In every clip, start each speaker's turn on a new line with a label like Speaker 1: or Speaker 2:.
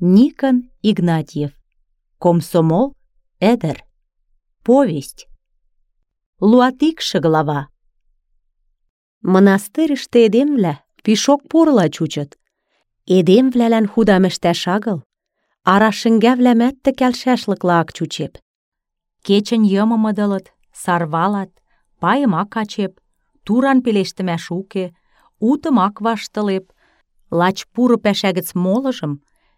Speaker 1: Никон Игнатьев. Комсомол Эдер. Повесть. Луатикша глава. Мынастырьыште эдемвлӓ пишок порла чучыт. Эдемвлӓлӓн худам ӹштӓш агыл, ара шӹнгӓвлӓмӓт тӹкӓлшӓшлыкла ак чучеп. Кечӹн йымым ыдылыт, сарвалат, пайым ак качеп, туран пелештӹмӓш уке, утым ак ваштылеп, лач пуры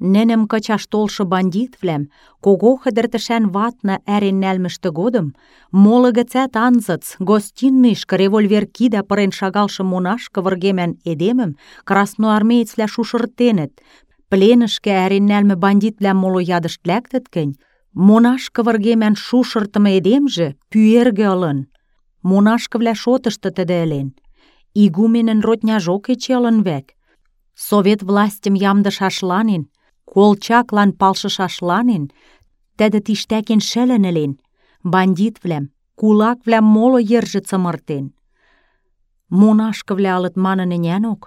Speaker 1: Ненем kë qashtol бандит bandit кого kogo hëdër të shen vat në erin nelmë shtë godëm, mollë gëcet anzëc, gostin nishkë revolver kida për e në shagal shë monash kë vërgemen edemëm, krasno armejt fle shushërtenet, plenëshke erin nelmë bandit flem алын, jadësh lektet kënj, monash kë vërgemen shushër të me edemzhe, pyër gëllën, monash колчаклан палшышашланен, тӹдӹ тиштӓкен шӹлӹн ӹлен, бандитвлӓм, кулаквлӓм моло йӹржӹ цымыртен. Монашкывлӓ ылыт манын ӹнянок,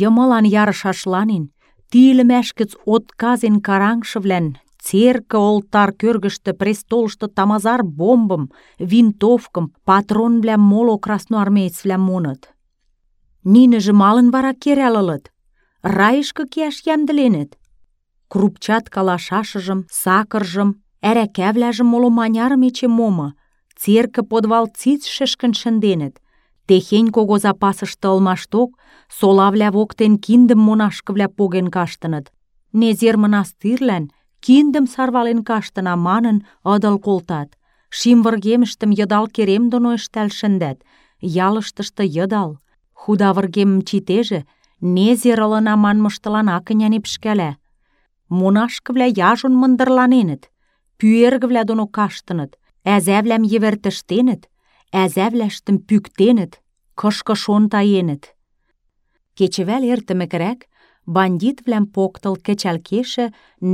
Speaker 1: йымылан ярышашланен, ти ӹлӹмӓш гӹц отказен карангшывлӓн церкӹ олтар кӧргӹштӹ престолышты тамазар бомбым, винтовкым, патронвлӓм моло красноармеецвлӓм моныт. Нинӹжӹ малын вара керӓл ылыт? Райышкы кеӓш йӓмдӹленӹт? Крупчат калашашыжым, сакыржым, ӓрӓкӓвлӓжым моло манярым эче момы, церкӹ подвал циц шӹшкӹн шӹнденӹт. Техень кого запасышты ылмашток солавлӓ воктен киндӹм монашкывлӓ поген каштыныт. Незер мынастирлӓн киндӹм сарвален каштына манын ыдыл колтат. Шим выргемӹштӹм йыдал керем доно ӹштӓл шӹндӓт, ялыштышты йыдал. Худа выргемӹм читежӹ, незер ылына монашкывлӓ яжон мындырланенӹт, пӱэргӹвлӓ доно каштыныт, ӓзӓвлӓм йӹвӹртӹштенӹт, ӓзӓвлӓштӹм пӱктенӹт, кышкы шон таенӹт. Кечӹвӓл эртӹмӹкӹрӓк бандитвлӓм поктыл кӹчӓл кешӹ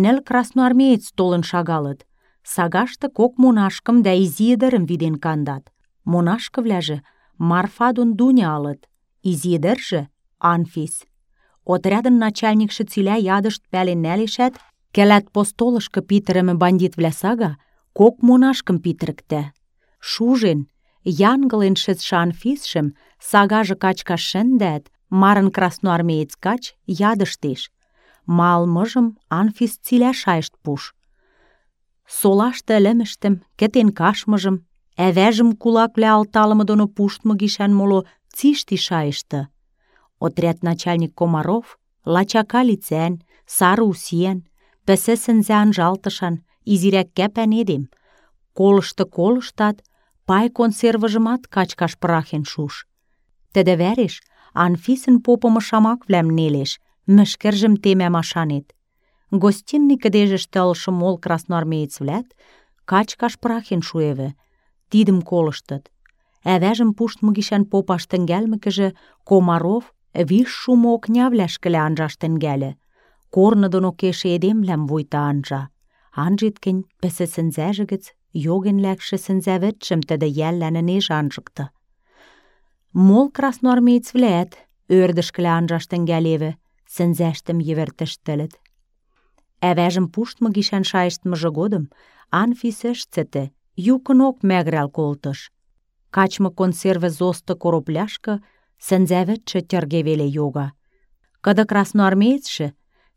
Speaker 1: нӹл красноармеец толын шагалыт. Сагашты кок монашкым дӓ изи ӹдӹрӹм виден кандат. Монашкывлӓжӹ Марфа дон Дуня ылыт, изи ӹдӹржӹ — Анфис. Отрядын начальникшӹ цилӓ ядышт пӓлен нӓлешӓт, кӓлӓт постолышкы питӹрӹмӹ бандитвлӓ сага кок монашкым питӹрӹктӓ. Шужен, янгылен шӹцшӹ Анфисшӹм сагажы качкаш шӹндӓӓт, марын красноармеец кач ядыштеш. Малмыжым Анфис цилӓ шайышт пуш. Солашты ӹлӹмӹштӹм, кӹтен кашмыжым, ӓвӓжӹм кулаквлӓ алталымы доно пуштмы гишӓн моло цишти шайышты — Отряд начальник Комаров лачака лицӓн, сары усиӓн, пӹсӹ сӹнзӓ анжалтышан, изирӓк кӓпӓн эдем. Колышты-колыштат, пай консервыжымат качкаш пырахен шуш. Тӹдӹ вӓреш Анфисӹн попымы шамаквлӓм нелеш, мӹшкӹржӹм темӓ машанет. Гостиный кӹдежӹштӹ ылшы мол красноармеецвлӓт качкаш пырахен шуэвӹ, тидӹм колыштыт. Ӓвӓжӹм пуштмы гишӓн попаш Комаров vish shumë ok njavlesh kële anxashten gele. Kor në do nuk keshe edem lem vujta anxha. Anxhit kin pese sënzezhëgëc, jogin lekshe sënzevet qëm të dhe jelle në nesh anxhëktë. Mol krasnormi i cvlet, ördësh kële anxashten geleve, sënzeshtëm jiver të shtëlet. E veshëm pusht më gishen shajsht më zhëgodëm, anë fisësh cëte, ju kënok me grel koltësh. Kaq më konserve zos të koroplashkë, сӹнзӓвӹдшӹ тьырге веле йога. Кыды красноармеецшӹ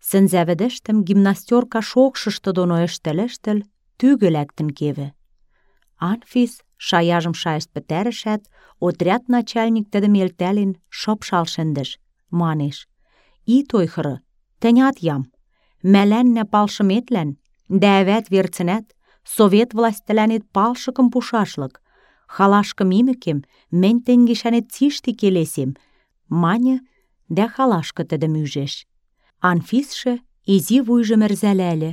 Speaker 1: сӹнзӓвӹдӹштӹм гимнастёрка шокшышты доно ӹштӹл-ӹштӹл, тӱгӹ лӓктӹн кевӹ. Анфис шаяжым шайышт пӹтӓрӹшӓт, отряд начальник тӹдӹм элтӓлен шыпшал шӹндӹш, манеш: «Ит ойхыры, тӹнь ат ям. Мӓлӓннӓ палшыметлӓн дӓ ӓвӓт верцӹнӓт совет власть тӹлӓнет палшыкым пушашлык, халашкы мимӹкем, мӹнь тӹнь гишӓнет цишти келесем, маньы дӓ халашкы тӹдӹм ӱжеш. Анфисшӹ изи вуйжым ӹрзӓлӓльӹ.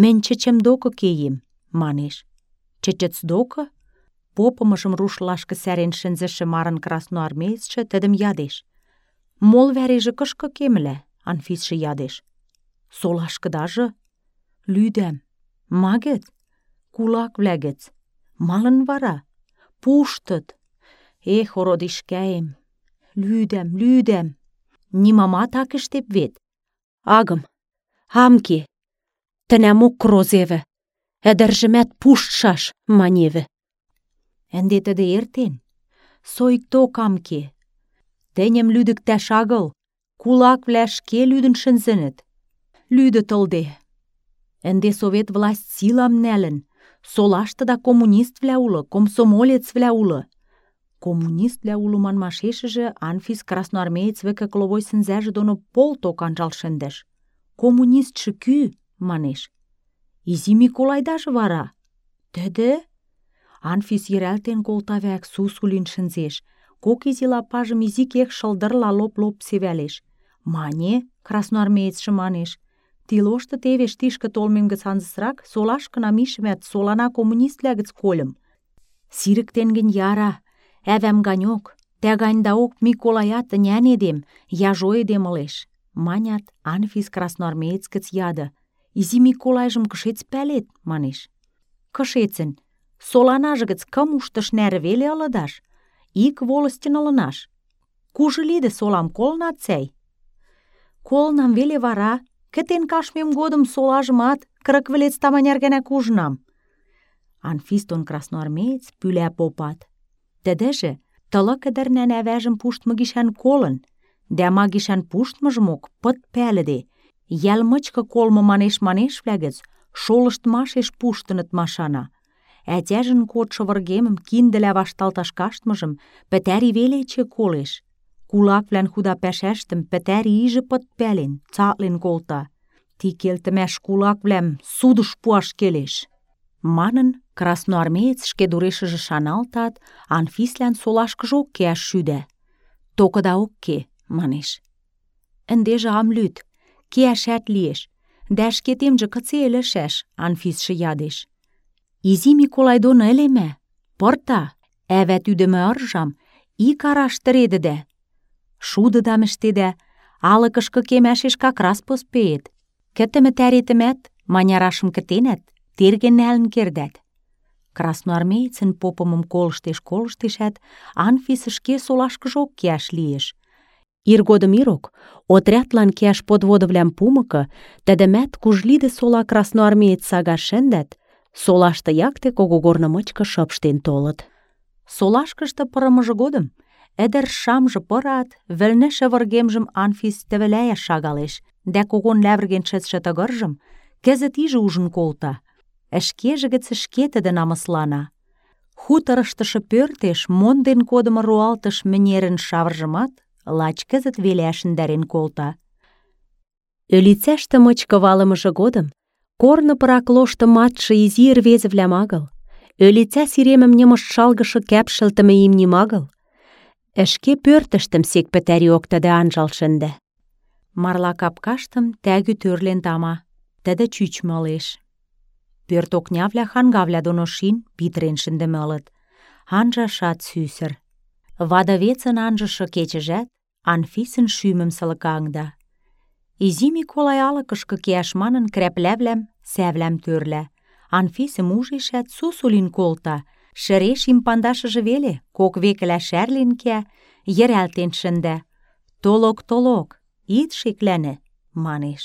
Speaker 1: «Мӹнь чӹчӹм докы кеем», — манеш. «Чӹчӹц докы? попымыжым рушлашкы сӓрен шӹнзӹшӹ марын красноармеецшӹ тӹдӹм ядеш. Мол вӓрежӹ кышкы кемӹлӓ? Анфисшӹ ядеш. Солашкыдажы? Лӱдӓм. Ма гӹц? Кулаквлӓ гӹц. Малын вара? Пуштыт. Эх, ородишкӓэм, лӱдӓм, лӱдӓм. Нимамат ак ӹштеп вет. Агым, ам ке. Тӹнӓмок крозевӹ. Ӹдӹржӹмӓт пуштшаш, маневӹ. Ӹнде тӹдӹ эртен. Соикток ам ке. Тӹньӹм лӱдӹктӓш агыл. Кулаквлӓ ӹшке лӱдӹн шӹнзӹнӹт. Лӱдӹт ылде. Ӹнде совет власть силам нӓлӹн. Солаштыда коммуниствлӓ улы, комсомолецвлӓ улы. Коммуниствлӓ улы манмашешӹжӹ Анфис красноармеец вӹкӹ кловой сӹнзӓжӹ доно полток анжал шӹндӹш. Коммунистшӹ кӱ? манеш. Изи Миколайдажы вара? Тӹдӹ? Анфис йӹрӓлтен колта вӓк, сусу лин. Кок изи лапажым изи кек шылдырла лоп-лоп севӓлеш. Мане, красноармеецшӹ манеш. Тилошты тевеш тишкы толмем гӹц анзысрак солашкына мишӹмӓт солана коммуниствлӓ гӹц кольым. Яра, ӓвӓм ганьок, тӓ ганьдаок Миколаят ӹнян эдем, яжо эдем ылеш. Манят, Анфис красноармеец гӹц яды. Изи Миколайжым кышец пӓлет? манеш. Кышецӹн, соланажы гӹц кым уштыш нӓрӹ веле? Ик волостьын ылынаш. Кужы лидӹ солам колнат цӓй? Колнам веле вара, кӹтен кашмем годым солажымат кырык вӹлец таманяр гӓнӓ кужынам. Анфис дон красноармеец пӱлӓ попат. Тӹдӹжӹ тылык ӹдӹрнӓн ӓвӓжӹм пуштмы гишӓн колын, дӓ ма гишӓн пуштмыжымок пыт пӓлӹде. Йӓл мычкы колмы манеш-манешвлӓ гӹц шолыштмашеш пуштыныт машана. Ӓтяжӹн кодшы выргемым киндӹлӓ вашталташ каштмыжым пӹтӓри веле эче колеш. Kula flen huda pesheshtëm, pëteri izhë pët pelin, caqlin golta. Ti kjell të me shkullak vlem, su dë shpua shkelish. Manën, krasnoarmejec shkedurishë zhë shanaltat, anë fislen solash këzho kja shyde. Tokë da o kje, manish. Ndezhë am lytë, kja shet liesh, dhe shketim gjë këtëse e lëshesh, anë fisë shë jadish. Izimi kolajdo në eleme, porta, e vety dhe më ërsham, i karash të redede, Шудыдам ӹштедӓ, алыкышкы кемӓшеш как раз поспеет. Кӹтӹмӹ тӓретӹмӓт, манярашым кӹтенӓт, терген нӓлӹн кердӓт. Красноармеецӹн попымым колыштеш-колыштешӓт, Анфис ӹшке солашкыжок кеӓш лиеш. Иргодым ирок, отрядлан кеӓш подводывлӓм пумыкы, тӹдӹмӓт кужлидӹ сола красноармеец сага шӹндӓт, солашты якте когогорны мычкы шыпштен толыт. Солашкышты пырымыжы годым ӹдӹр шамжы пырат, вӹлнӹшӹ выргемжым Анфис тӹвӹлӓяш шагалеш, дӓ когон лявӹрген шӹцшӹ тыгыржым кӹзӹт ижӹ ужын колта — ӹшкежӹ гӹц ӹшке тӹдӹ намыслана. Хуторыштышы пӧртеш монден кодымы роалтыш мӹнерӹн шавржымат лач кӹзӹт веле ӓшӹндӓрен колта. Ӧлицӓштӹ мычкы валымыжы годым корны пырак лошты матшы изи ӹрвезӹвлӓм агыл, ӧлицӓ сиремӹм ньымышт шалгышы кӓпшӹлтӹмӹ имним ӹшке пӧртӹштӹм сек пӹтӓриок тӹдӹ анжал шӹндӓ. Марла капкаштым тӓгӱ тӧрлен тама, тӹдӹ чӱчмы ылеш. Пӧрт окнявлӓ хангавлӓ доно шин питӹрен шӹндӹмӹ ылыт. Анжашат сӱсӹр. Вады вецӹн анжышы кечӹжӓт Анфисӹн шӱмӹм сылыкаҥда. Изи Миколай алыкышкы кеӓш манын крӓплӓвлӓм, сӓвлӓм тӧрлӓ. Анфисӹм ужешӓт, сусу лин колта. Шӹреш им пандашыжы веле, кок векӹлӓ шӓрлен кеӓ, йӹрӓлтен шӹндӓ. «Толок, толок, ит шеклӓнӹ», — манеш.